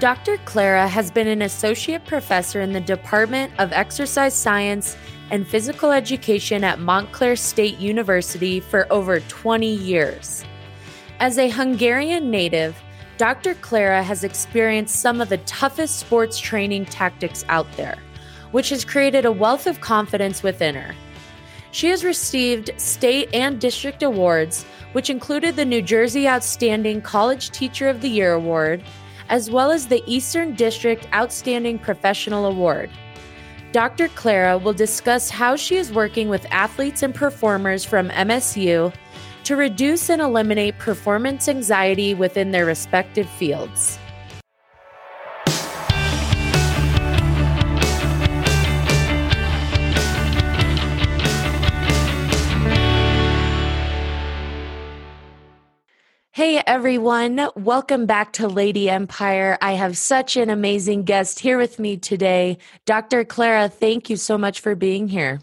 Dr. Clara has been an associate professor in the Department of Exercise Science and Physical Education at Montclair State University for over 20 years. As a Hungarian native, Dr. Clara has experienced some of the toughest sports training tactics out there, which has created a wealth of confidence within her. She has received state and district awards, which included the New Jersey Outstanding College Teacher of the Year Award, as well as the Eastern District Outstanding Professional Award. Dr. Clara will discuss how she is working with athletes and performers from MSU to reduce and eliminate performance anxiety within their respective fields. Hey everyone, welcome back to Lady Empire. I have such an amazing guest here with me today. Dr. Clara, thank you so much for being here.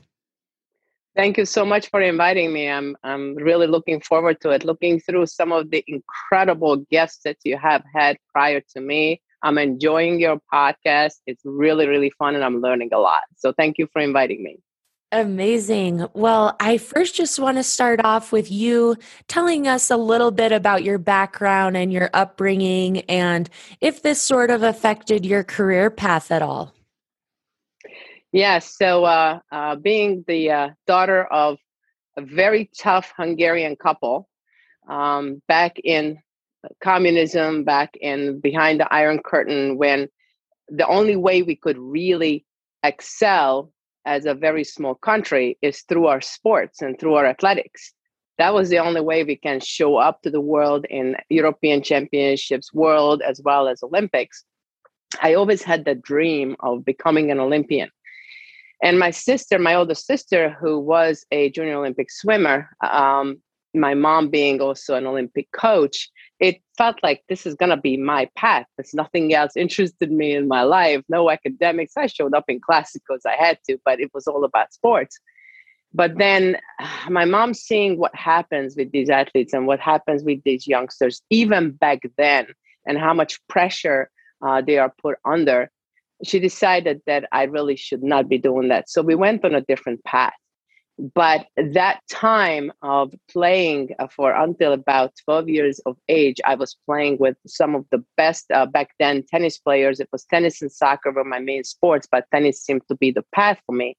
Thank you so much for inviting me. I'm I'm really looking forward to it. Looking through some of the incredible guests that you have had prior to me. I'm enjoying your podcast. It's really really fun and I'm learning a lot. So thank you for inviting me. Amazing. Well, I first just want to start off with you telling us a little bit about your background and your upbringing and if this sort of affected your career path at all. Yes. So, uh, uh, being the uh, daughter of a very tough Hungarian couple um, back in communism, back in behind the Iron Curtain, when the only way we could really excel as a very small country is through our sports and through our athletics. That was the only way we can show up to the world in European Championships, world as well as Olympics. I always had the dream of becoming an Olympian. And my sister, my older sister, who was a junior Olympic swimmer, um, my mom being also an Olympic coach, it felt like this is going to be my path. There's nothing else interested me in my life, no academics. I showed up in class because I had to, but it was all about sports. But then my mom seeing what happens with these athletes and what happens with these youngsters, even back then, and how much pressure uh, they are put under, she decided that I really should not be doing that. So we went on a different path. But that time of playing uh, for until about 12 years of age, I was playing with some of the best uh, back then tennis players. It was tennis and soccer were my main sports, but tennis seemed to be the path for me.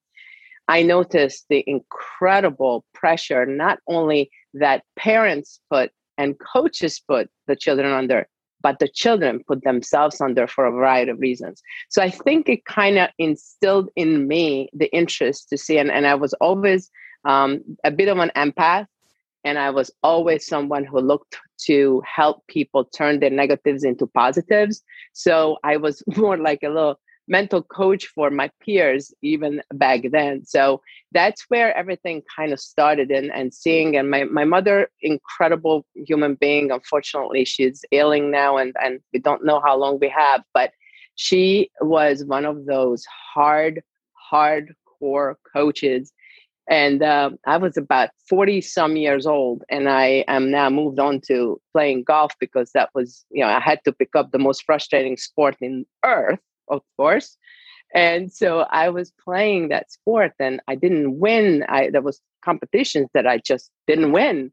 I noticed the incredible pressure, not only that parents put and coaches put the children under, but the children put themselves under for a variety of reasons. So I think it kind of instilled in me the interest to see, and, and I was always um, a bit of an empath, and I was always someone who looked to help people turn their negatives into positives. So I was more like a little mental coach for my peers even back then. So that's where everything kind of started and, and seeing and my, my mother incredible human being. Unfortunately she's ailing now and, and we don't know how long we have but she was one of those hard hardcore coaches. And uh, i was about 40 some years old and i am now moved on to playing golf because that was you know i had to pick up the most frustrating sport in earth of course. And so I was playing that sport and I didn't win. I there was competitions that I just didn't win.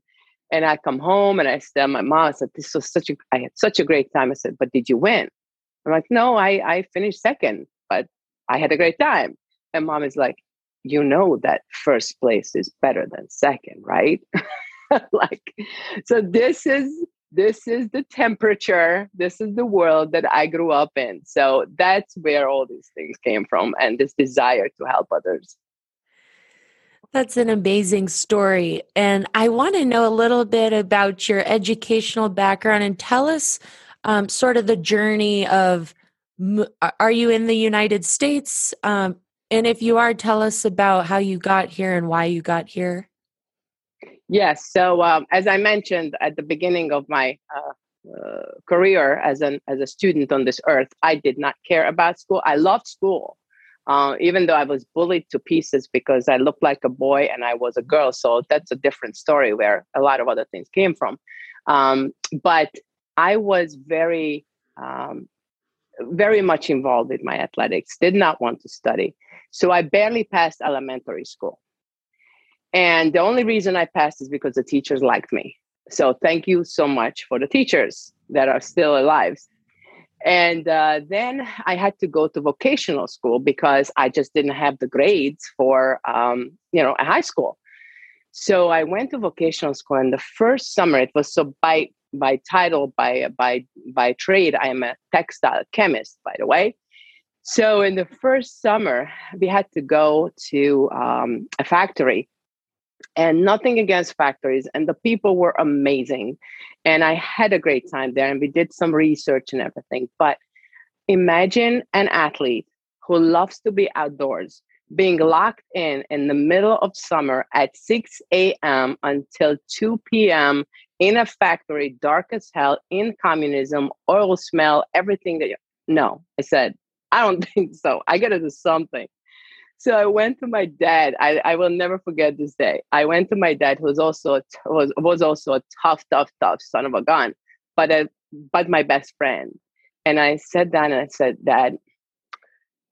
And I come home and I tell my mom, I said, This was such a I had such a great time. I said, But did you win? I'm like, No, I, I finished second, but I had a great time. And mom is like, You know that first place is better than second, right? like, so this is this is the temperature this is the world that i grew up in. So that's where all these things came from and this desire to help others. That's an amazing story. And i want to know a little bit about your educational background and tell us um, sort of the journey of are you in the united states? Um, and if you are tell us about how you got here and why you got here Yes. So um, as I mentioned at the beginning of my uh, uh, career as an as a student on this earth, I did not care about school. I loved school, uh, even though I was bullied to pieces because I looked like a boy and I was a girl. So that's a different story where a lot of other things came from. Um, but I was very um, very much involved with my athletics, did not want to study. So I barely passed elementary school. And the only reason I passed is because the teachers liked me. So thank you so much for the teachers that are still alive. And uh, then I had to go to vocational school because I just didn't have the grades for, um, you know, a high school. So I went to vocational school, and the first summer it was so by by title by by by trade I am a textile chemist, by the way. So in the first summer we had to go to um, a factory and nothing against factories and the people were amazing and i had a great time there and we did some research and everything but imagine an athlete who loves to be outdoors being locked in in the middle of summer at 6 a.m until 2 p.m in a factory dark as hell in communism oil smell everything that you no i said i don't think so i gotta do something so I went to my dad. I, I will never forget this day. I went to my dad, who was also a, was was also a tough, tough, tough son of a gun, but a, but my best friend. And I sat down and I said, Dad,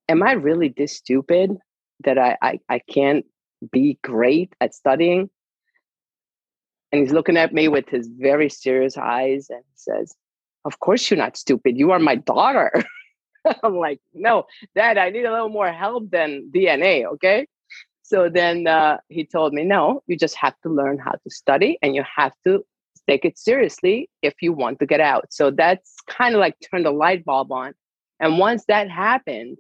am I really this stupid that I, I, I can't be great at studying? And he's looking at me with his very serious eyes and says, Of course you're not stupid. You are my daughter. I'm like, no, dad, I need a little more help than DNA. Okay. So then uh, he told me, no, you just have to learn how to study and you have to take it seriously if you want to get out. So that's kind of like turned the light bulb on. And once that happened,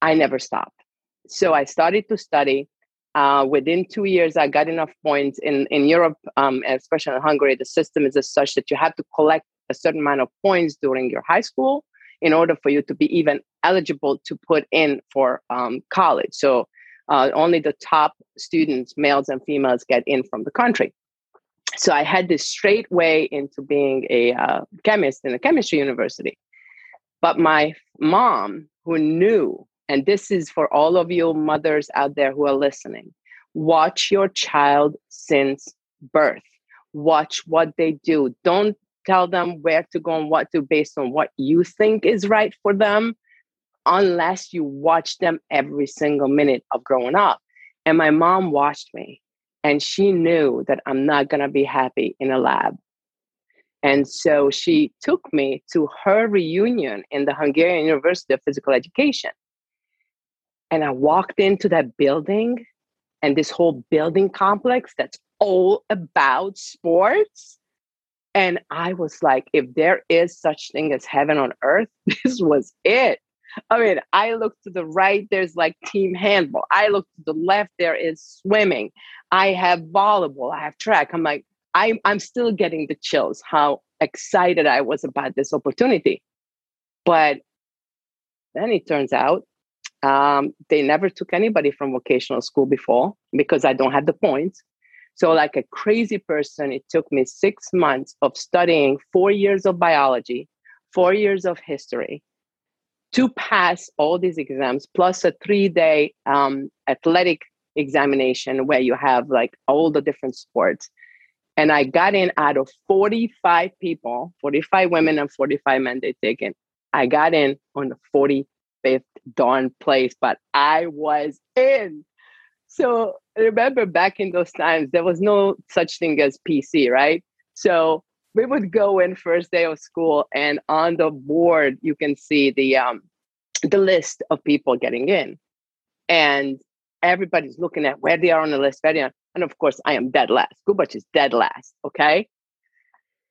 I never stopped. So I started to study. Uh, within two years, I got enough points. In, in Europe, um, especially in Hungary, the system is as such that you have to collect a certain amount of points during your high school in order for you to be even eligible to put in for um, college. So uh, only the top students, males and females, get in from the country. So I had this straight way into being a uh, chemist in a chemistry university. But my mom, who knew, and this is for all of you mothers out there who are listening, watch your child since birth. Watch what they do. Don't tell them where to go and what to based on what you think is right for them unless you watch them every single minute of growing up. And my mom watched me and she knew that I'm not going to be happy in a lab. And so she took me to her reunion in the Hungarian University of Physical Education. And I walked into that building and this whole building complex that's all about sports and I was like, if there is such thing as heaven on earth, this was it. I mean, I look to the right, there's like team handball. I look to the left, there is swimming. I have volleyball, I have track. I'm like, I'm, I'm still getting the chills how excited I was about this opportunity. But then it turns out um, they never took anybody from vocational school before because I don't have the points. So, like a crazy person, it took me six months of studying four years of biology, four years of history to pass all these exams, plus a three day um, athletic examination where you have like all the different sports. And I got in out of 45 people, 45 women and 45 men they taken. I got in on the 45th darn place, but I was in. So remember back in those times, there was no such thing as PC, right? So we would go in first day of school, and on the board you can see the um, the list of people getting in, and everybody's looking at where they are on the list, where they are. And of course, I am dead last. Gubacs is dead last. Okay,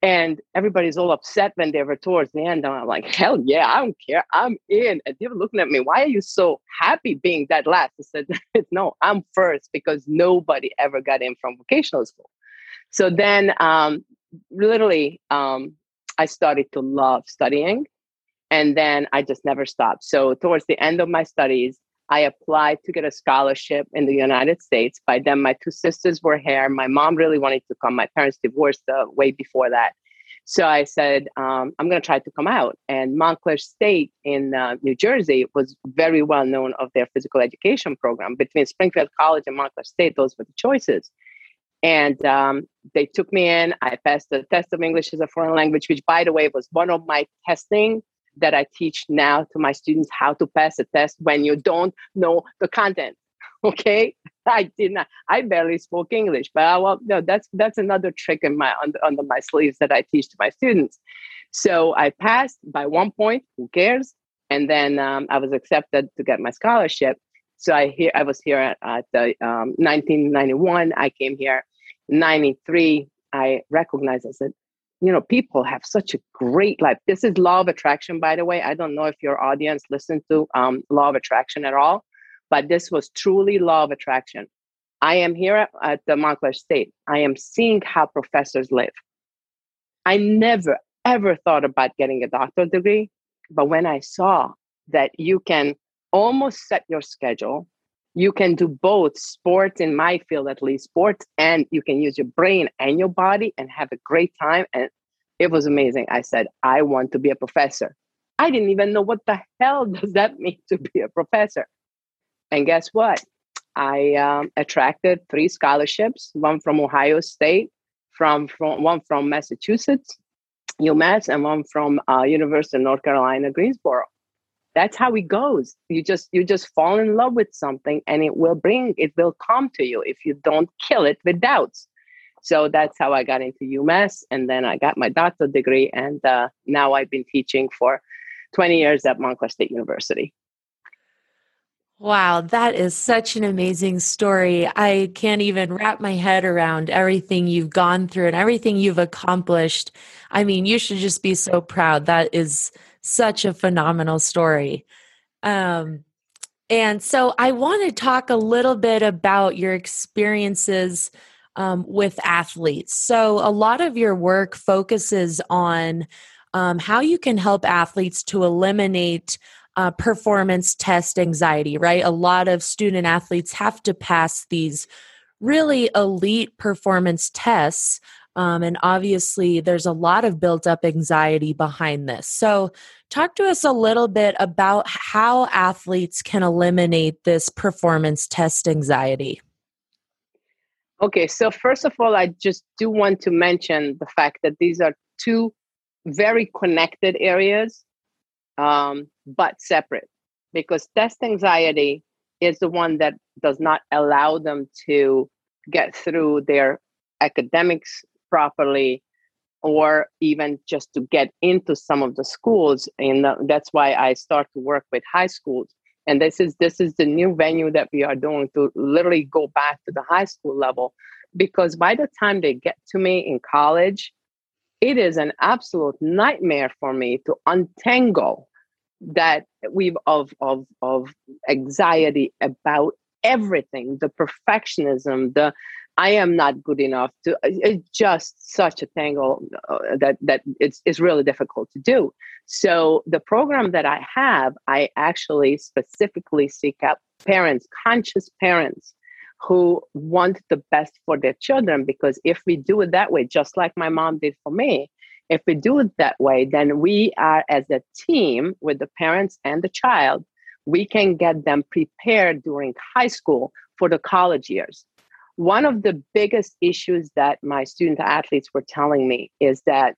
and everybody's all upset when they were towards the end. And I'm like, hell yeah, I don't care. I'm in. And they were looking at me, why are you so happy being that last? I said, no, I'm first because nobody ever got in from vocational school. So then um, literally um, I started to love studying. And then I just never stopped. So towards the end of my studies, I applied to get a scholarship in the United States. By then, my two sisters were here. My mom really wanted to come. My parents divorced uh, way before that. So I said, um, I'm going to try to come out. And Montclair State in uh, New Jersey was very well known of their physical education program. Between Springfield College and Montclair State, those were the choices. And um, they took me in. I passed the test of English as a foreign language, which, by the way, was one of my testing that I teach now to my students how to pass a test when you don't know the content. Okay, I did not. I barely spoke English, but I, well, no, that's that's another trick in my under, under my sleeves that I teach to my students. So I passed by one point. Who cares? And then um, I was accepted to get my scholarship. So I here I was here at, at the um, 1991. I came here 93. I recognized I said, you know, people have such a great life. This is law of attraction, by the way. I don't know if your audience listened to um, law of attraction at all, but this was truly law of attraction. I am here at, the Montclair State. I am seeing how professors live. I never, ever thought about getting a doctorate degree, but when I saw that you can almost set your schedule, you can do both sports in my field at least sports and you can use your brain and your body and have a great time and it was amazing. I said i want to be a professor. I didn't even know what the hell does that mean to be a professor. And guess what? I um, attracted three scholarships one from ohio state from, from one from massachusetts umass and one from uh, university of north carolina greensboro that's how it goes you just you just fall in love with something and it will bring it will come to you if you don't kill it with doubts so that's how i got into umass and then i got my doctorate degree and uh, now i've been teaching for 20 years at montclair state university Wow, that is such an amazing story. I can't even wrap my head around everything you've gone through and everything you've accomplished. I mean, you should just be so proud. That is such a phenomenal story. Um, and so I want to talk a little bit about your experiences um, with athletes. So, a lot of your work focuses on um, how you can help athletes to eliminate uh, performance test anxiety, right? A lot of student athletes have to pass these really elite performance tests. Um, and obviously, there's a lot of built up anxiety behind this. So, talk to us a little bit about how athletes can eliminate this performance test anxiety. Okay, so first of all, I just do want to mention the fact that these are two very connected areas, um, but separate, because test anxiety is the one that does not allow them to get through their academics properly or even just to get into some of the schools. And that's why i start to work with high schools. And this is this is the new venue that we are doing to literally go back to the high school level. Because by the time they get to me in college it is an absolute nightmare for me to untangle that we've of of of anxiety about everything the perfectionism the I am not good enough to. It's just such a tangle uh, that that it's it's really difficult to do. So the program that I have, I actually specifically seek out parents, conscious parents, who want the best for their children. Because if we do it that way, just like my mom did for me, if we do it that way, then we are as a team with the parents and the child, we can get them prepared during high school for the college years one of the biggest issues that my student athletes were telling me is that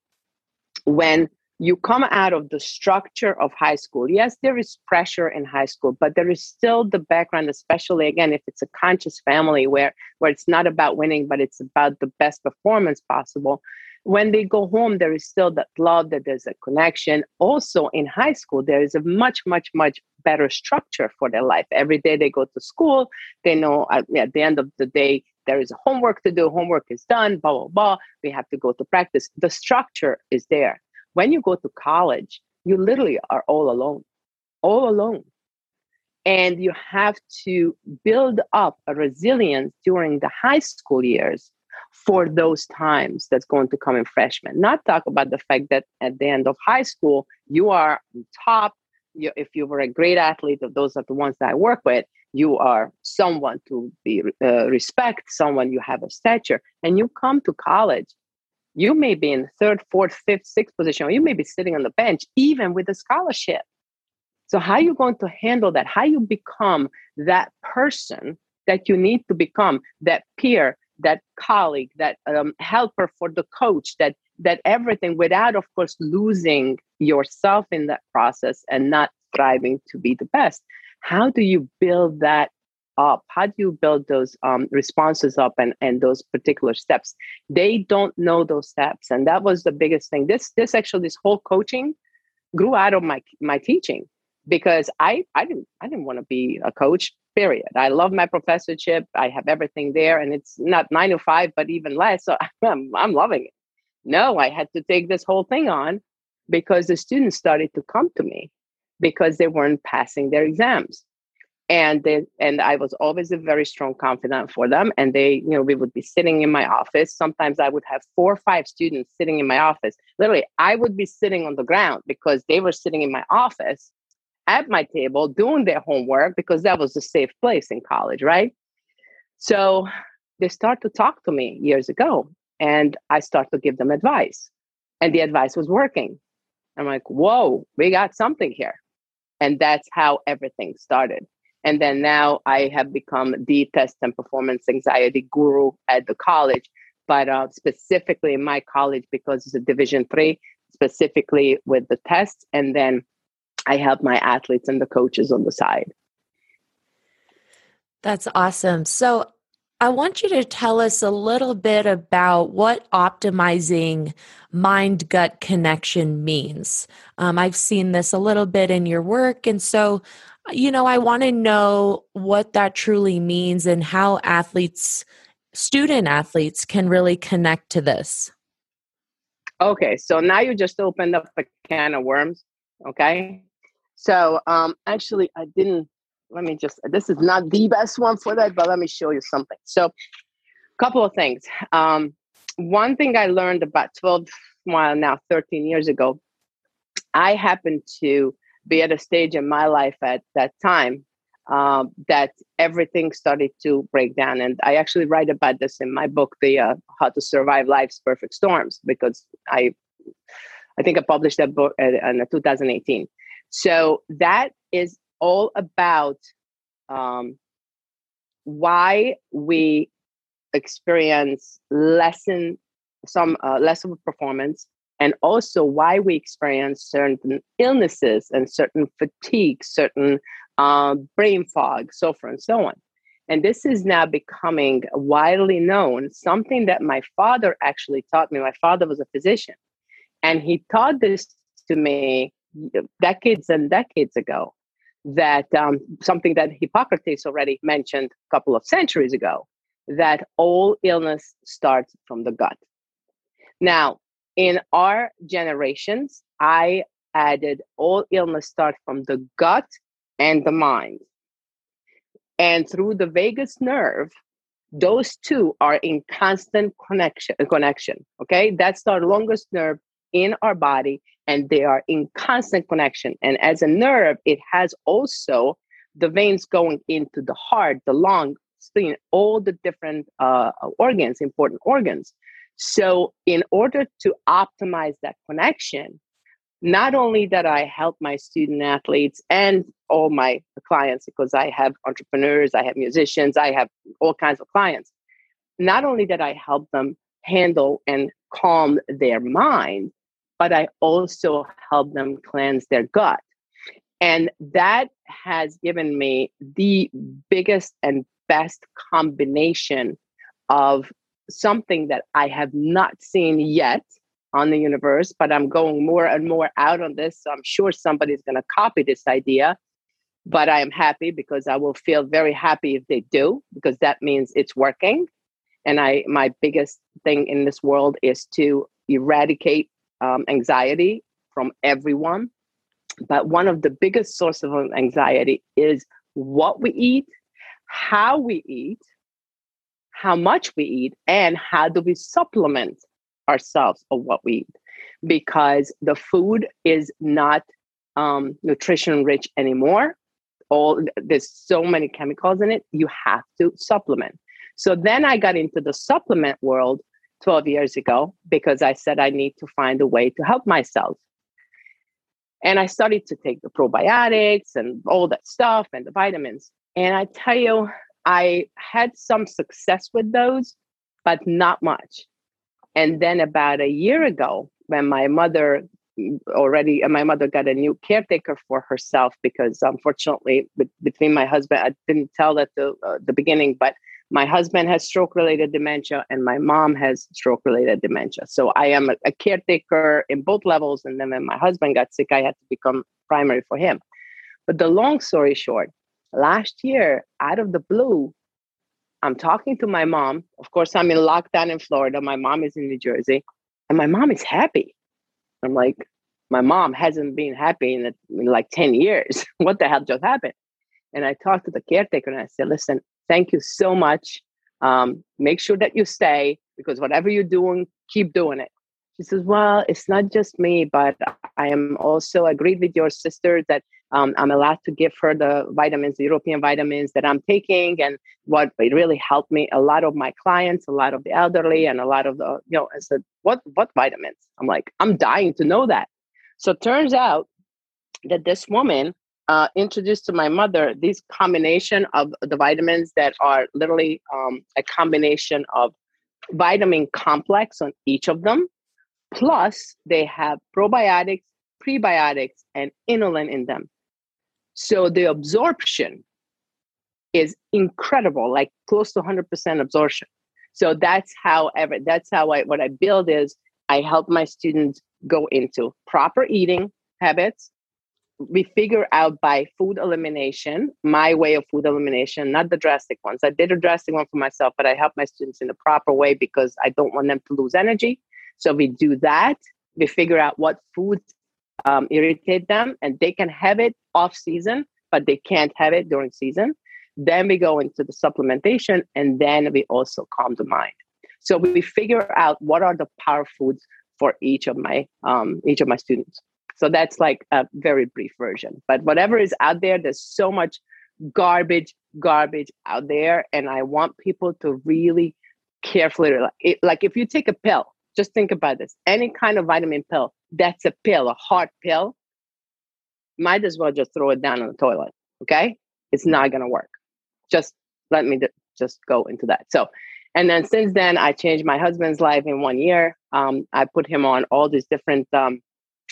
when you come out of the structure of high school yes there is pressure in high school but there is still the background especially again if it's a conscious family where where it's not about winning but it's about the best performance possible when they go home there is still that love that there's a connection. Also in high school there is a much much much better structure for their life. Every day they go to school they know at, at the end of the day there is homework to do homework is done blah blah blah we have to go to practice. The structure is there. When you go to college you literally are all alone all alone. And you have to build up a resilience during the high school years for those times that's going to come in freshman. Not talk about the fact that at the end of high school, you are top. You, if you were a great athlete, of those are the ones that I work with, you are someone to be uh, respect, someone you have a stature, and you come to college. You may be in third, fourth, fifth, sixth position, or you may be sitting on the bench, even with a scholarship. So, how are you going to handle that? How you become that person that you need to become, that peer, that colleague, that um, helper for the coach that that everything without of course losing yourself in that process and not striving to be the best. How do you build that up? How do you build those um, responses up and, and those particular steps? They don't know those steps and that was the biggest thing. This this actually this whole coaching grew out of my my teaching because i i didn't i didn't want to be a coach period i love my professorship i have everything there and it's not nine to five but even less so i'm, I'm loving it no i had to take this whole thing on because the students started to come to me because they weren't passing their exams and they, and I was always a very strong confidant for them. And they, you know, we would be sitting in my office. Sometimes I would have four or five students sitting in my office. Literally, I would be sitting on the ground because they were sitting in my office at my table doing their homework because that was a safe place in college, right? So they start to talk to me years ago, and I start to give them advice, and the advice was working. I'm like, whoa, we got something here. And that's how everything started. And then now I have become the test and performance anxiety guru at the college, but uh, specifically in my college because it's a Division three, specifically with the tests, and then I help my athletes and the coaches on the side. That's awesome. So I want you to tell us a little bit about what optimizing mind gut connection means. Um, I've seen this a little bit in your work. And so you know, I want to know what that truly means and how athletes, student athletes, can really connect to this. Okay, so now you just opened up a can of worms. Okay, so um, actually, I didn't. Let me just. This is not the best one for that, but let me show you something. So, a couple of things. Um, one thing I learned about twelve, well, now thirteen years ago, I happened to be at a stage in my life at that time um, that everything started to break down. And I actually write about this in my book, the uh, How to Survive Life's Perfect Storms, because I, I think I published that book uh, in 2018. So that is all about um, why we experience lessen some uh, less of a performance and also why we experience certain illnesses and certain fatigue, certain uh, brain fog, so forth and so on. And this is now becoming widely known, something that my father actually taught me. My father was a physician, and he taught this to me decades and decades ago. That um, something that Hippocrates already mentioned a couple of centuries ago that all illness starts from the gut. Now, in our generations, I added all illness start from the gut and the mind. And through the vagus nerve, those two are in constant connection connection. Okay. That's our longest nerve in our body, and they are in constant connection. And as a nerve, it has also the veins going into the heart, the lung, spleen, all the different uh, organs, important organs. So, in order to optimize that connection, not only that I help my student athletes and all my clients, because I have entrepreneurs, I have musicians, I have all kinds of clients, not only that I help them handle and calm their mind, but I also help them cleanse their gut. And that has given me the biggest and best combination of something that I have not seen yet on the universe, but I'm going more and more out on this. So I'm sure somebody's going to copy this idea. But I am happy because I will feel very happy if they do, because that means it's working. And I, my biggest thing in this world is to eradicate um, anxiety from everyone. But one of the biggest sources of anxiety is what we eat, how we eat, how much we eat and how do we supplement ourselves of what we eat. Because the food is not um, nutrition rich anymore. All there's so many chemicals in it you have to supplement. So then i got into the supplement world 12 years ago because i said i need to find a way to help myself and i started to take the probiotics and all that stuff and the vitamins and i tell you I had some success with those, but not much. And then about a year ago, when my mother already my mother got a new caretaker for herself because unfortunately between my husband i didn't tell that the uh, the beginning but my husband has stroke related dementia and my mom has stroke related dementia. So i am a, a, caretaker in both levels and then when my husband got sick i had to become primary for him. But the long story short last year out of the blue i'm talking to my mom. Of course i'm in lockdown in florida. My mom is in new jersey and my mom is happy. I'm like, my mom hasn't been happy in, in like 10 years. what the hell just happened? And I talked to the caretaker and I said, listen, thank you so much. Um, make sure that you stay because whatever you're doing, keep doing it. She says, well, it's not just me, but I am also agreed with your sister that um, I'm allowed to give her the vitamins, the European vitamins that I'm taking. And what it really helped me, a lot of my clients, a lot of the elderly, and a lot of the, you know, I said, what, what vitamins? I'm like, I'm dying to know that. So it turns out that this woman uh, introduced to my mother this combination of the vitamins that are literally um, a combination of vitamin complex on each of them. Plus, they have probiotics, prebiotics, and inulin in them. So the absorption is incredible, like close to 100% absorption. So that's how ever that's how I what I build is I help my students go into proper eating habits. We figure out by food elimination, my way of food elimination, not the drastic ones. I did a drastic one for myself, but I help my students in the proper way because I don't want them to lose energy. So we do that. We figure out what foods um, irritate them and they can have it off season but they can't have it during season then we go into the supplementation and then we also calm the mind so we figure out what are the power foods for each of my um, each of my students so that's like a very brief version but whatever is out there there's so much garbage garbage out there and i want people to really carefully like if you take a pill just think about this any kind of vitamin pill that's a pill, a hard pill, might as well just throw it down in the toilet. Okay. It's not going to work. Just let me just go into that. So, and then since then, I changed my husband's life in one year. Um, I put him on all these different, um,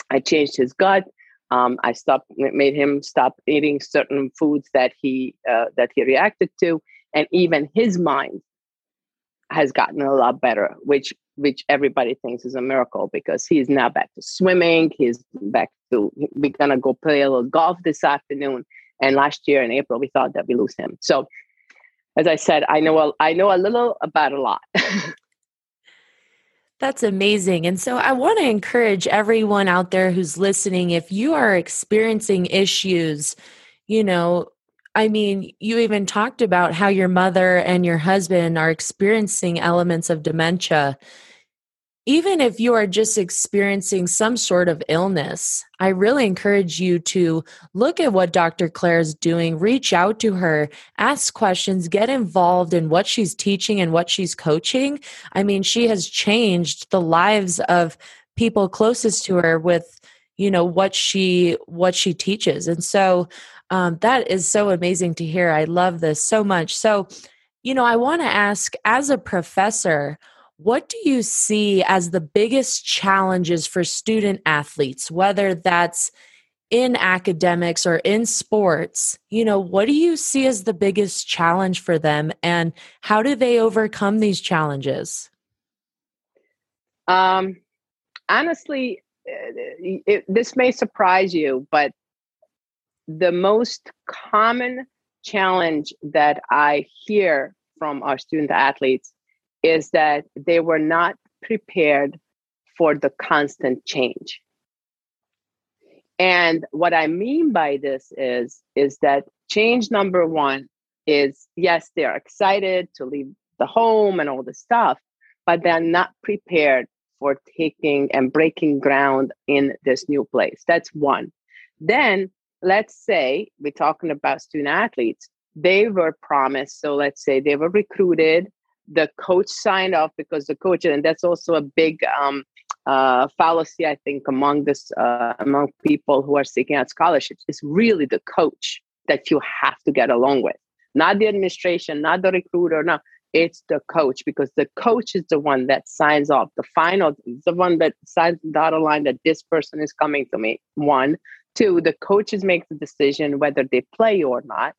I changed his gut. Um, I stopped, made him stop eating certain foods that he uh, that he reacted to, and even his mind has gotten a lot better, which which everybody thinks is a miracle because he's now back to swimming. He's back to we're gonna go play a little golf this afternoon. And last year in April, we thought that we lose him. So, as I said, I know a, I know a little about a lot. That's amazing. And so I want to encourage everyone out there who's listening if you are experiencing issues, you know, I mean, you even talked about how your mother and your husband are experiencing elements of dementia. Even if you are just experiencing some sort of illness, I really encourage you to look at what Dr. Claire is doing, reach out to her, ask questions, get involved in what she's teaching and what she's coaching. I mean, she has changed the lives of people closest to her with you know what she what she teaches and so um, that is so amazing to hear. I love this so much. So, you know, I want to ask as a professor, what do you see as the biggest challenges for student athletes, whether that's in academics or in sports? You know, what do you see as the biggest challenge for them and how do they overcome these challenges? Um, honestly, it, it, this may surprise you, but the most common challenge that I hear from our student athletes is that they were not prepared for the constant change. And what I mean by this is is that change number 1 is yes, they're excited to leave the home and all the stuff, but they're not prepared for taking and breaking ground in this new place. That's one. Then let's say we're talking about student athletes, they were promised. So let's say they were recruited, the coach signed off because the coach, and that's also a big um, uh, fallacy, I think, among this uh, among people who are seeking out scholarships. It's really the coach that you have to get along with, not the administration, not the recruiter. No, it's the coach because the coach is the one that signs off the final the one that signs the dotted line that this person is coming to me one two the coaches make the decision whether they play or not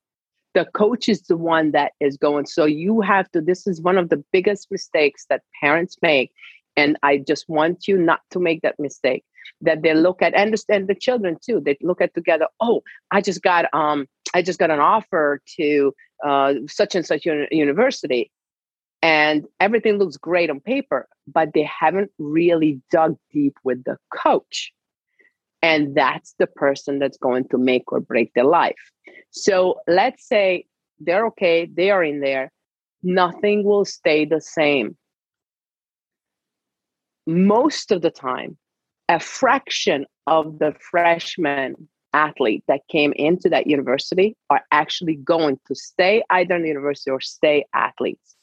the coach is the one that is going. So you have to this is one of the biggest mistakes that parents make and i just want you not to make that mistake that they look at and the children too they look at together oh i just got um i just got an offer to uh, such and such university and everything looks great on paper but they haven't really dug deep with the coach and that's the person that's going to make or break their life. So let's say they're okay they are in there nothing will stay the same. Most of the time a fraction of the freshmen athlete that came into that university are actually going to stay either in the university or stay athletes.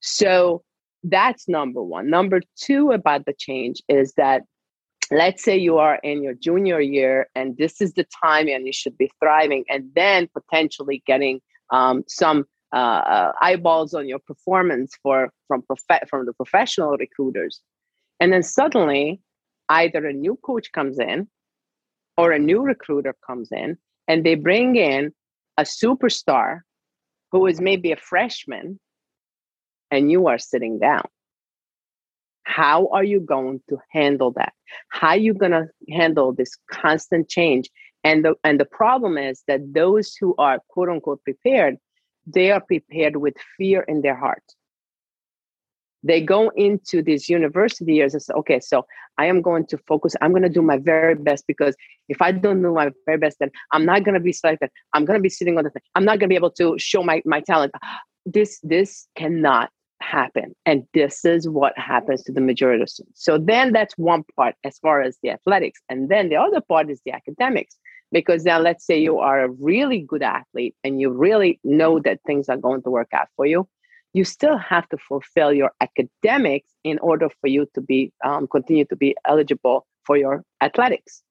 So that's number one. Number two about the change is that let's say you are in your junior year and this is the time and you should be thriving and then potentially getting um, some uh, uh, eyeballs on your performance for from from the professional recruiters. And then suddenly either a new coach comes in or a new recruiter comes in and they bring in a superstar who is maybe a freshman and you are sitting down how are you going to handle that? How are you going to handle this constant change? And the and the problem is that those who are quote unquote prepared they are prepared with fear in their heart. They go into these university years and say okay so i am going to focus. I'm going to do my very best because if i don't do my very best then i'm not going to be selected. I'm going to be sitting on the thing. I'm not going to be able to show my, my talent. This this cannot happen. And this is what happens to the majority of students. So then that's one part as far as the athletics. And then the other part is the academics. Because now let's say you are a really good athlete and you really know that things are going to work out for you. You still have to fulfill your academics in order for you to be um, continue to be eligible for your athletics.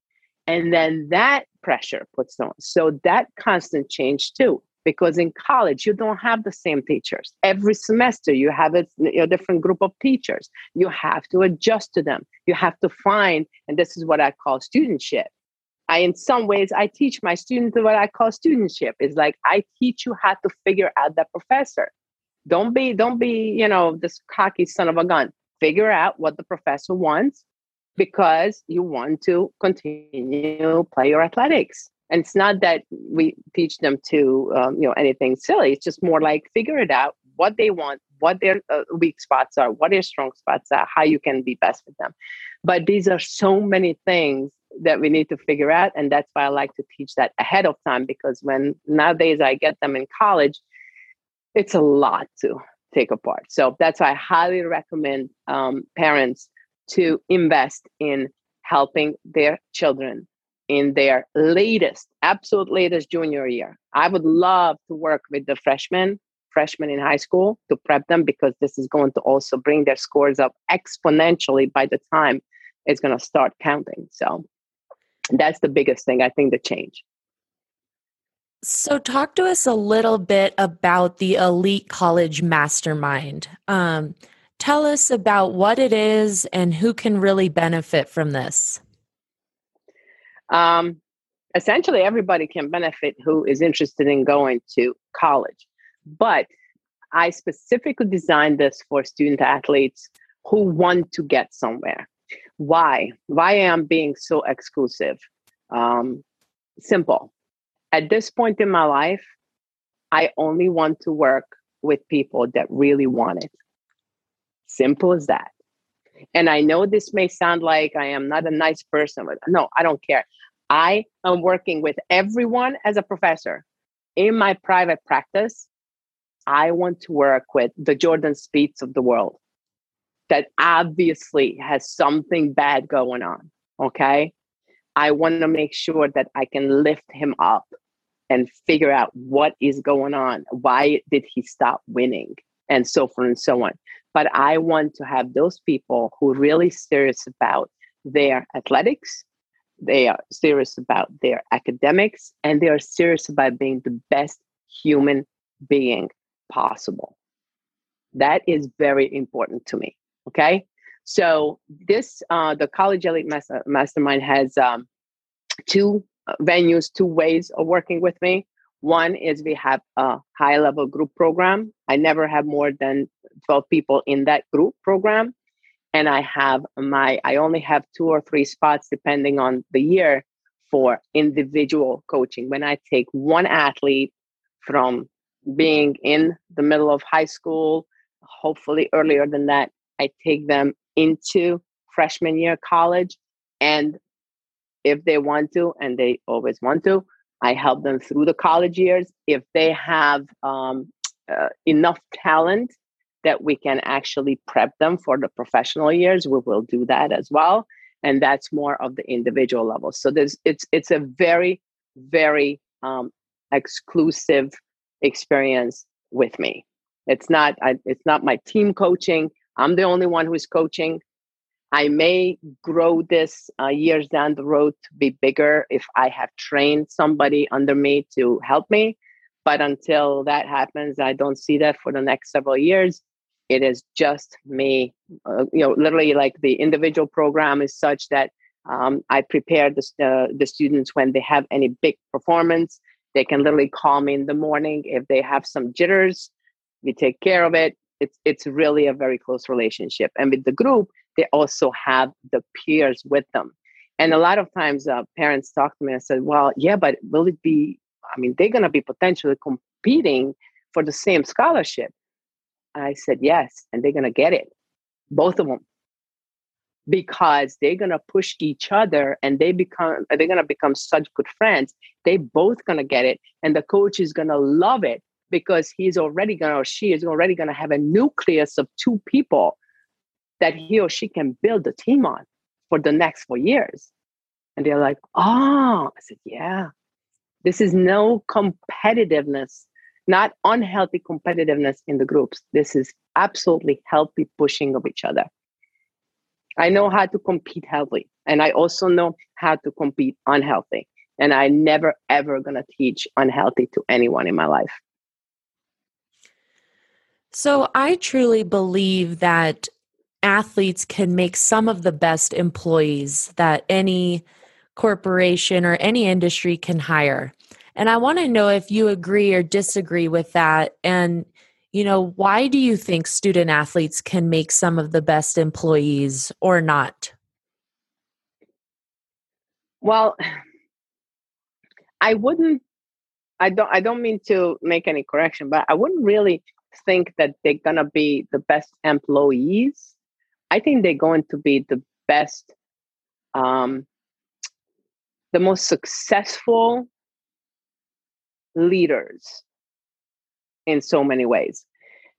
And then that pressure puts on. So that constant change too because in college you don't have the same teachers. Every semester you have a, different group of teachers. You have to adjust to them. You have to find and this is what i call studentship. I in some ways i teach my students what i call studentship. Is like i teach you how to figure out that professor. Don't be don't be you know this cocky son of a gun. Figure out what the professor wants because you want to continue play your athletics and it's not that we teach them to um, you know anything silly. It's just more like figure it out what they want what their uh, weak spots are what their strong spots are how you can be best with them. But these are so many things that we need to figure out and that's why i like to teach that ahead of time because when nowadays i get them in college it's a lot to take apart. So that's why i highly recommend um, parents to invest in helping their children in their latest, absolute latest junior year. I would love to work with the freshmen, freshmen in high school to prep them because this is going to also bring their scores up exponentially by the time it's going to start counting. So that's the biggest thing, I think, the change. So, talk to us a little bit about the Elite College Mastermind. Um, tell us about what it is and who can really benefit from this. Um, essentially, everybody can benefit who is interested in going to college. But I specifically designed this for student athletes who want to get somewhere. Why? Why am I being so exclusive? Um, simple. At this point in my life, I only want to work with people that really want it. Simple as that. And I know this may sound like I am not a nice person, but no, I don't care. I am working with everyone as a professor. In my private practice, I want to work with the Jordan Spieths of the world that obviously has something bad going on. Okay. I want to make sure that I can lift him up and figure out what is going on. Why did he stop winning? And so forth and so on. But I want to have those people who are really serious about their athletics, they are serious about their academics, and they are serious about being the best human being possible. That is very important to me. Okay. So this, uh, the College Elite Master- Mastermind has um, two uh, venues, two ways of working with me. One is we have a high level group program. I never have more than 12 people in that group program. And I have my, I only have two or three spots depending on the year for individual coaching. When I take one athlete from being in the middle of high school, hopefully earlier than that, I take them into freshman year college. And if they want to, and they always want to, I help them through the college years. If they have um, uh, enough talent that we can actually prep them for the professional years, we will do that as well. And that's more of the individual level. So there's it's it's a very very um, exclusive experience with me. It's not I, it's not my team coaching. I'm the only one who's coaching. I may grow this uh, years down the road to be bigger if I have trained somebody under me to help me. But until that happens, I don't see that for the next several years. It is just me. Uh, you know, literally, like the individual program is such that um, I prepare the, uh, the students when they have any big performance. They can literally call me in the morning if they have some jitters. We take care of it. It's it's really a very close relationship. And with the group, they also have the peers with them. And a lot of times, uh, parents talk to me and said, "Well, yeah, but will it be? I mean, they're going to be potentially competing for the same scholarship." I said, "Yes, and they're going to get it, both of them, because they're going to push each other, and they become they're going to become such good friends. They both going to get it, and the coach is going to love it because he's already going to or she is already going to have a nucleus of two people." That he or she can build a team on for the next four years. And they're like, oh, I said, yeah, this is no competitiveness, not unhealthy competitiveness in the groups. This is absolutely healthy pushing of each other. I know how to compete healthy, and I also know how to compete unhealthy. And I never ever gonna teach unhealthy to anyone in my life. So I truly believe that athletes can make some of the best employees that any corporation or any industry can hire. And I want to know if you agree or disagree with that. And, you know, why do you think student athletes can make some of the best employees or not? Well, I wouldn't I don't I don't mean to make any correction, but I wouldn't really think that they're gonna be the best employees I think they're going to be the best, um, the most successful leaders in so many ways.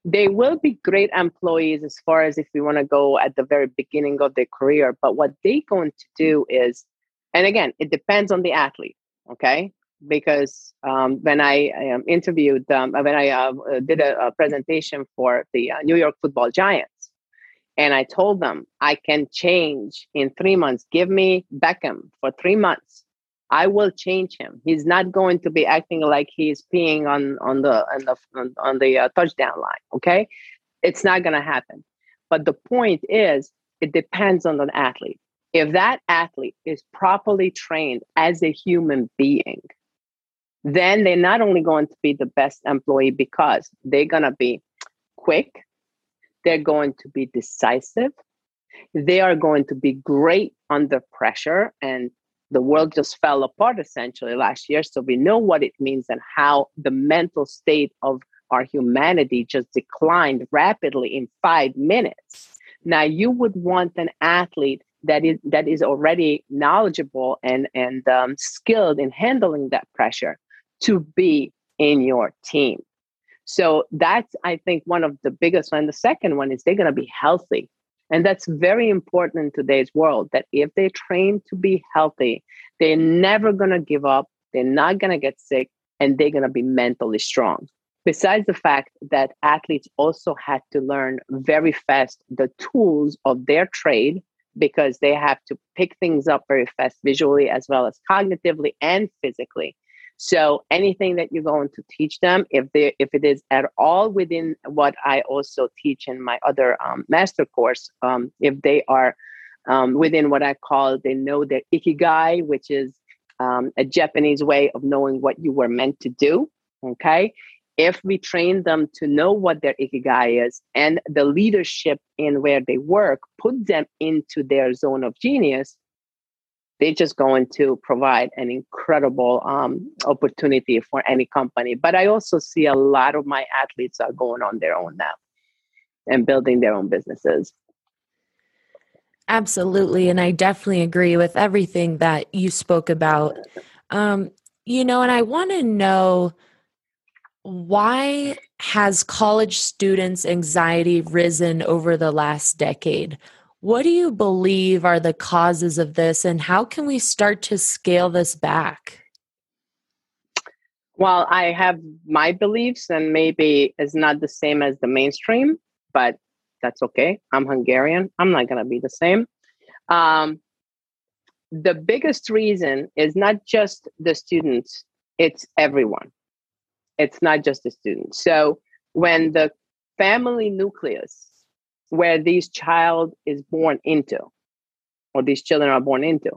They will be great employees as far as if we want to go at the very beginning of their career. But what they're going to do is, and again, it depends on the athlete, okay? Because um, when I um, interviewed, um, when I uh, did a, a, presentation for the uh, New York Football Giants, and I told them, I can change in three months. Give me Beckham for three months. I will change him. He's not going to be acting like he's peeing on on the on the on the uh, touchdown line. Okay, it's not going to happen. But the point is, it depends on the athlete. If that athlete is properly trained as a human being, then they're not only going to be the best employee because they're going to be quick, they're going to be decisive. They are going to be great under pressure. And the world just fell apart essentially last year. So we know what it means and how the mental state of our humanity just declined rapidly in five minutes. Now, you would want an athlete that is that is already knowledgeable and and um, skilled in handling that pressure to be in your team. So that's, I think, one of the biggest one. The second one is they're going to be healthy. And that's very important in today's world that if they train to be healthy, they're never going to give up, they're not going to get sick, and they're going to be mentally strong. Besides the fact that athletes also had to learn very fast the tools of their trade because they have to pick things up very fast visually as well as cognitively and physically. So anything that you're going to teach them, if they if it is at all within what I also teach in my other um, master course, um, if they are um, within what I call they know their ikigai, which is um, a Japanese way of knowing what you were meant to do. Okay, if we train them to know what their ikigai is and the leadership in where they work, put them into their zone of genius, they're just going to provide an incredible um, opportunity for any company. But I also see a lot of my athletes are going on their own now and building their own businesses. Absolutely. And I definitely agree with everything that you spoke about. Um, you know, and I want to know why has college students' anxiety risen over the last decade? What do you believe are the causes of this, and how can we start to scale this back? Well, I have my beliefs, and maybe it's not the same as the mainstream, but that's okay. I'm Hungarian. I'm not going to be the same. Um, the biggest reason is not just the students, it's everyone. It's not just the students. So when the family nucleus where this child is born into, or these children are born into,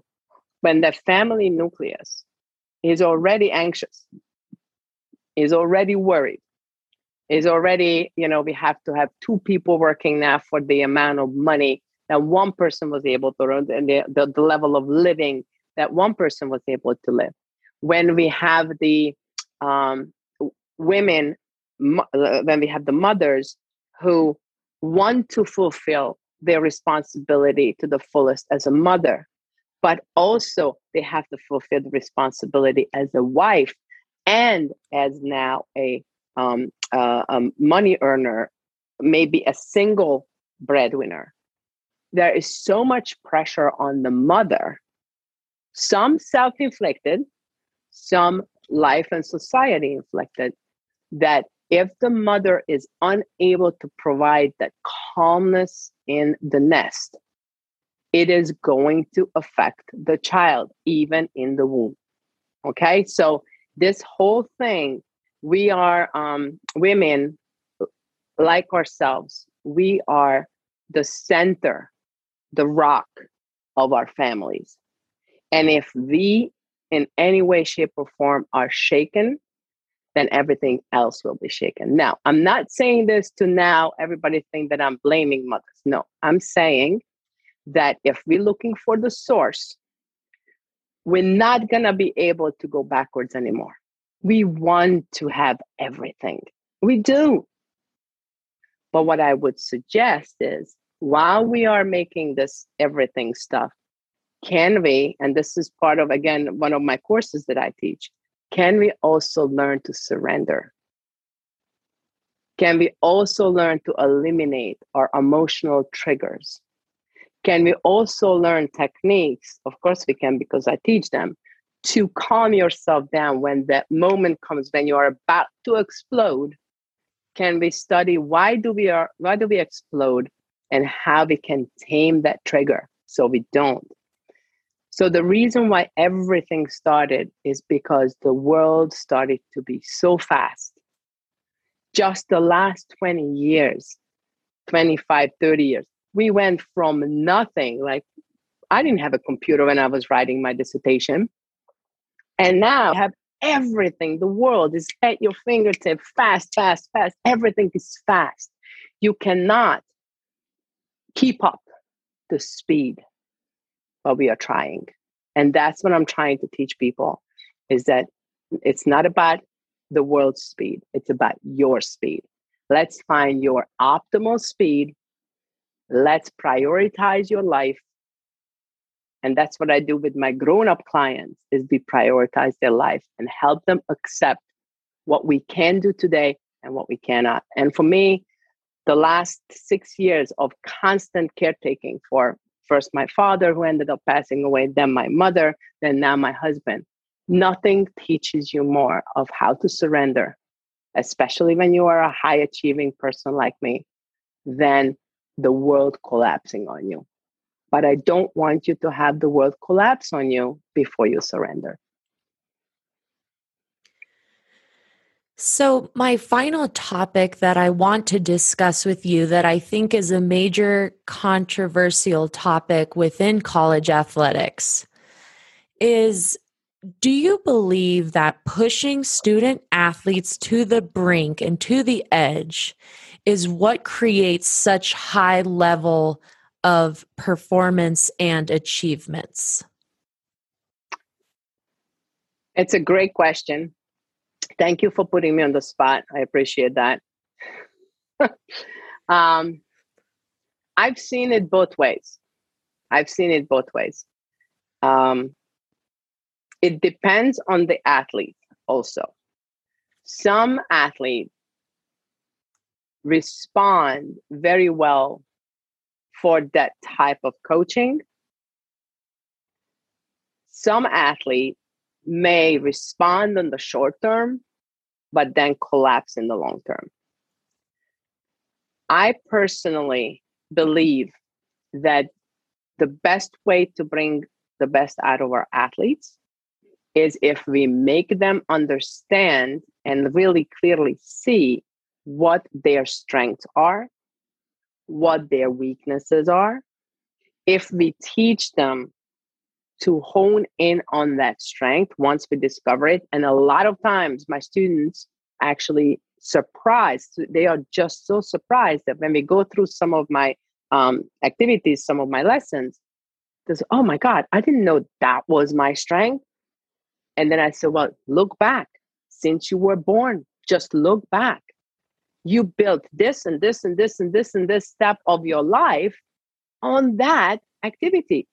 when the family nucleus is already anxious, is already worried, is already, you know, we have to have two people working now for the amount of money that one person was able to earn and the, the, the level of living that one person was able to live. When we have the um, women, when we have the mothers who want to fulfill their responsibility to the fullest as a mother, but also they have to fulfill the responsibility as a wife and as now a, um, uh, a money earner, maybe a single breadwinner. There is so much pressure on the mother, some self inflicted, some life and society inflicted, that if the mother is unable to provide that calmness in the nest, it is going to affect the child, even in the womb. Okay, so this whole thing, we are um, women like ourselves, we are the center, the rock of our families. And if we, in any way, shape, or form, are shaken, then everything else will be shaken. Now, I'm not saying this to now everybody think that I'm blaming mothers. No, I'm saying that if we're looking for the source, we're not going to be able to go backwards anymore. We want to have everything. We do. But what I would suggest is while we are making this everything stuff, can we, and this is part of, again, one of my courses that I teach, can we also learn to surrender? Can we also learn to eliminate our emotional triggers? Can we also learn techniques? Of course, we can because I teach them to calm yourself down when that moment comes when you are about to explode. Can we study why do we are why do we explode and how we can tame that trigger so we don't? So the reason why everything started is because the world started to be so fast. Just the last 20 years, 25, 30 years, we went from nothing. Like I didn't have a computer when I was writing my dissertation. And now I have everything. The world is at your fingertip, fast, fast, fast. Everything is fast. You cannot keep up the speed but we are trying. And that's what I'm trying to teach people is that it's not about the world's speed, it's about your speed. Let's find your optimal speed. Let's prioritize your life. And that's what I do with my grown-up clients is we prioritize their life and help them accept what we can do today and what we cannot. And for me, the last six years of constant caretaking for first my father who ended up passing away then my mother then now my husband. Nothing teaches you more of how to surrender especially when you are a high achieving person like me than the world collapsing on you. But i don't want you to have the world collapse on you before you surrender So, my final topic that I want to discuss with you that I think is a major controversial topic within college athletics is do you believe that pushing student athletes to the brink and to the edge is what creates such high level of performance and achievements? It's a great question. Thank you for putting me on the spot. I appreciate that. um, I've seen it both ways. I've seen it both ways. Um, it depends on the athlete also. Some athletes respond very well for that type of coaching. Some athletes may respond in the short term, but then collapse in the long term. I personally believe that the best way to bring the best out of our athletes is if we make them understand and really clearly see what their strengths are, what their weaknesses are. If we teach them to hone in on that strength once we discover it. And a lot of times, my students actually surprised. They are just so surprised that when we go through some of my um, activities, some of my lessons, they say, "Oh my God, I didn't know that was my strength." And then I said, "Well, look back. Since you were born, just look back. You built this and this and this and this and this step of your life on that activity.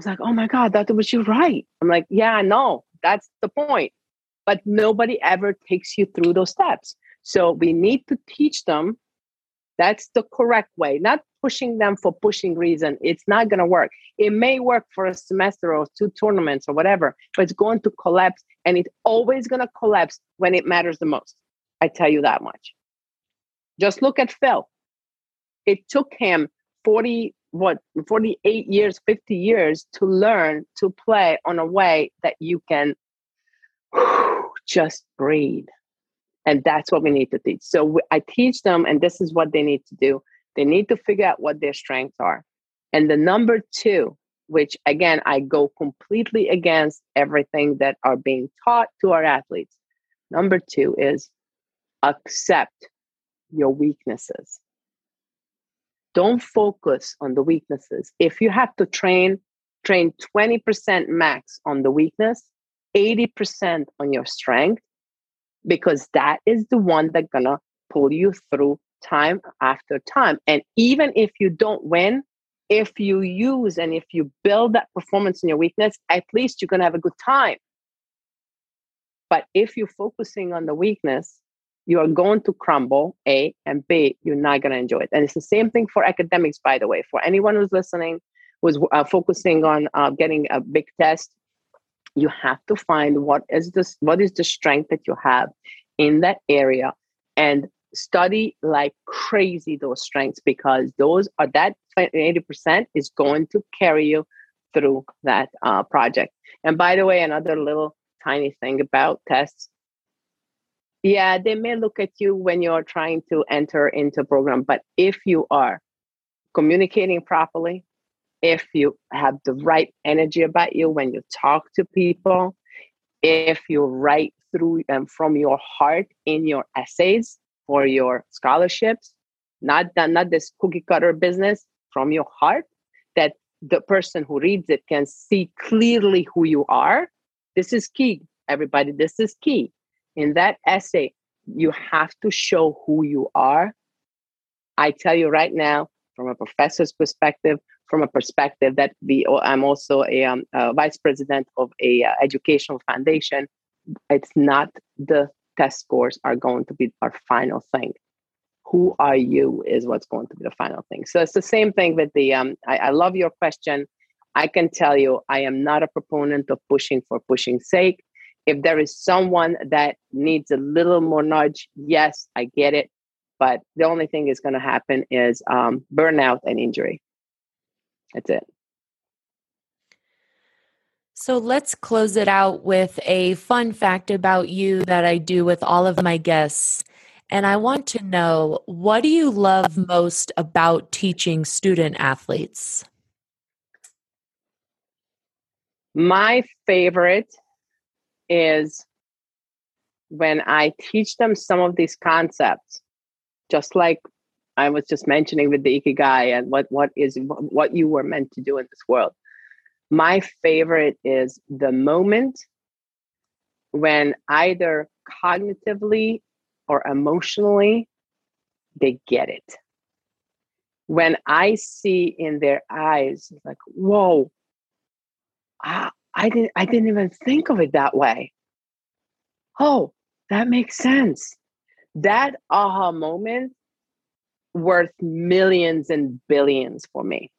It's like, oh my God, that was you right. I'm like, yeah, I know. That's the point. But nobody ever takes you through those steps. So we need to teach them that's the correct way, not pushing them for pushing reason. It's not going to work. It may work for a semester or two tournaments or whatever, but it's going to collapse and it's always going to collapse when it matters the most. I tell you that much. Just look at Phil. It took him 40 what 48 years 50 years to learn to play on a way that you can just breathe. And that's what we need to teach. So i teach them and this is what they need to do. They need to figure out what their strengths are. And the number two which again i go completely against everything that are being taught to our athletes number two is accept your weaknesses don't focus on the weaknesses. If you have to train train 20% max on the weakness 80% on your strength because that is the one that's gonna pull you through time after time. And even if you don't win if you use and if you build that performance in your weakness at least you're gonna have a good time. But if you're focusing on the weakness you are going to crumble a and b you're not going to enjoy it. And it's the same thing for academics by the way. For anyone who's listening who's uh, focusing on uh, getting a big test you have to find what is this what is the strength that you have in that area and study like crazy those strengths because those are that 80% is going to carry you through that uh, project. And by the way another little tiny thing about tests yeah they may look at you when you're trying to enter into a program but if you are communicating properly if you have the right energy about you when you talk to people if you write through them from your heart in your essays for your scholarships not that not this cookie cutter business from your heart that the person who reads it can see clearly who you are. This is key everybody this is key in that essay, you have to show who you are. I tell you right now, from a professor's perspective, from a perspective that we, I'm also a, um, a vice president of a uh, educational foundation. It's not the test scores are going to be our final thing. Who are you is what's going to be the final thing. So it's the same thing with the. Um, I, I love your question. I can tell you, I am not a proponent of pushing for pushing sake if there is someone that needs a little more nudge, yes, I get it. But the only thing that's going to happen is um, burnout and injury. That's it. So let's close it out with a fun fact about you that I do with all of my guests. And I want to know what do you love most about teaching student athletes? My favorite is when I teach them some of these concepts, just like I was just mentioning with the ikigai and what what is what you were meant to do in this world. My favorite is the moment when either cognitively or emotionally they get it. When I see in their eyes, like, whoa, I, I didn't I didn't even think of it that way. Oh, that makes sense. That aha moment worth millions and billions for me.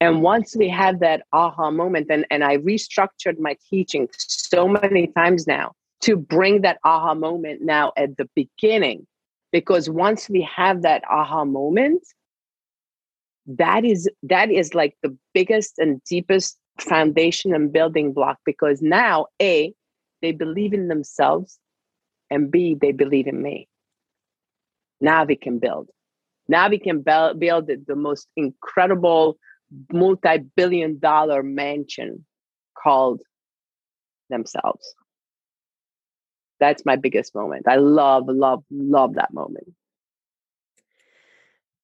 And once we had that aha moment, and, and I restructured my teaching so many times now to bring that aha moment now at the beginning, because once we have that aha moment, that is that is like the biggest and deepest foundation and building block because now a they believe in themselves and b they believe in me. Now we can build. Now we can build, build the most incredible multi-billion dollar mansion called themselves. That's my biggest moment. I love love love that moment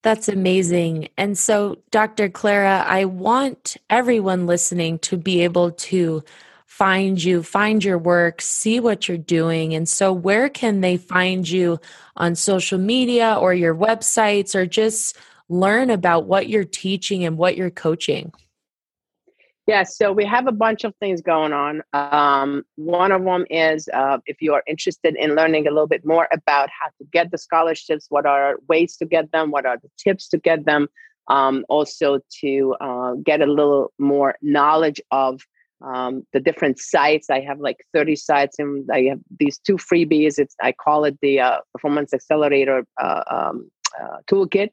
that's amazing. And so, Dr. Clara, I want everyone listening to be able to find you, find your work, see what you're doing. And so, where can they find you on social media or your websites or just learn about what you're teaching and what you're coaching? Yeah, so we have a bunch of things going on. Um, one of them is uh, if you are interested in learning a little bit more about how to get the scholarships, what are ways to get them, what are the tips to get them, um, also to uh, get a little more knowledge of um, the different sites. I have like 30 sites, and I have these two freebies. It's I call it the uh, Performance Accelerator uh, um, uh, Toolkit.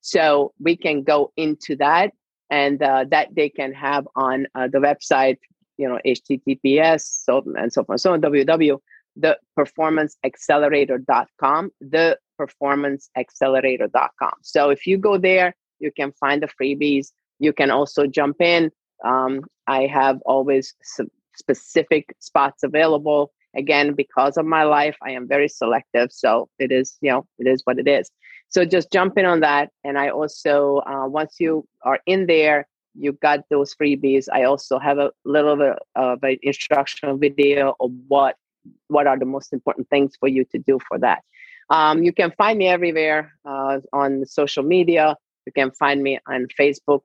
So we can go into that and uh, that they can have on uh, the website you know https so and so forth. So on www the performanceaccelerator.com the performanceaccelerator.com so if you go there you can find the freebies. You can also jump in. Um, i have always specific spots available. Again because of my life i am very selective so it is you know it is what it is so just jump in on that. And I also, uh, once you are in there, you got those freebies. I also have a little bit of an instructional video of what what are the most important things for you to do for that. Um, you can find me everywhere uh, on social media. You can find me on Facebook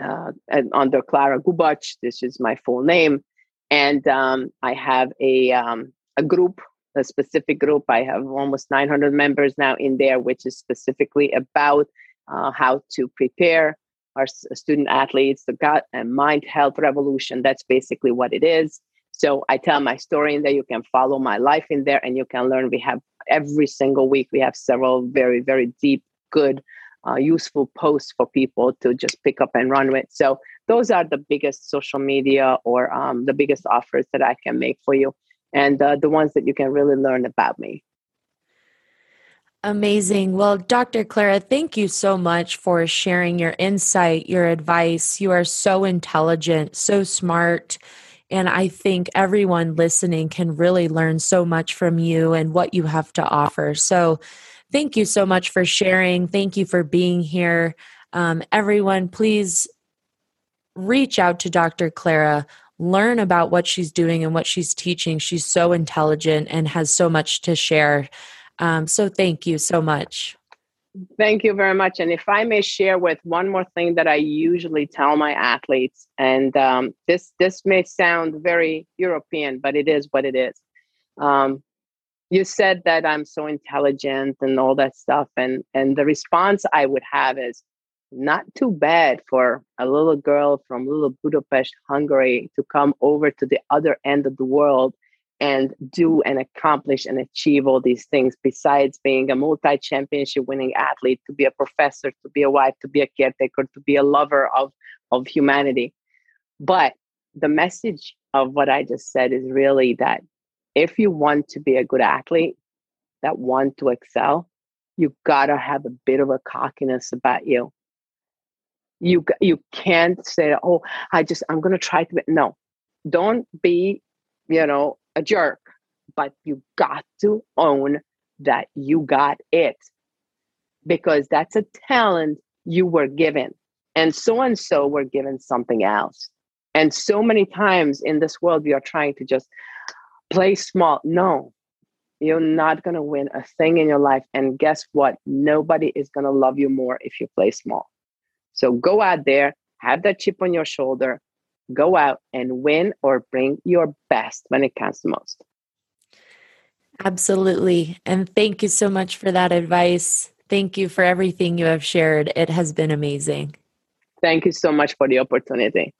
uh, under Clara Gubacs. This is my full name, and um, I have a um, a group a specific group. I have almost 900 members now in there, which is specifically about uh, how to prepare our student athletes, the gut and mind health revolution. That's basically what it is. So I tell my story in there. You can follow my life in there and you can learn. We have every single week, we have several very, very deep, good, uh, useful posts for people to just pick up and run with. So those are the biggest social media or um, the biggest offers that I can make for you and uh, the ones that you can really learn about me. Amazing. Well, Dr. Clara, thank you so much for sharing your insight, your advice. You are so intelligent, so smart. And I think everyone listening can really learn so much from you and what you have to offer. So, thank you so much for sharing. Thank you for being here. Um, everyone, please reach out to Dr. Clara learn about what she's doing and what she's teaching. She's so intelligent and has so much to share. Um, so thank you so much. Thank you very much. And if I may share with one more thing that I usually tell my athletes, and um, this this may sound very European, but it is what it is. Um, you said that I'm so intelligent and all that stuff, and and the response I would have is, not too bad for a little girl from little Budapest, Hungary to come over to the other end of the world and do and accomplish and achieve all these things besides being a multi championship winning athlete, to be a professor, to be a wife, to be a caretaker, to be a lover of, of humanity. But the message of what I just said is really that if you want to be a good athlete, that want to excel, you gotta have a bit of a cockiness about you. You you can't say, "Oh, I just I'm gonna try to." No, don't be, you know, a jerk. But you got to own that you got it because that's a talent you were given, and so and so were given something else. And so many times in this world, we are trying to just play small. No, you're not going to win a thing in your life. And guess what? Nobody is going to love you more if you play small. So go out there, have that chip on your shoulder, go out and win or bring your best when it counts the most. Absolutely. And thank you so much for that advice. Thank you for everything you have shared. It has been amazing. Thank you so much for the opportunity.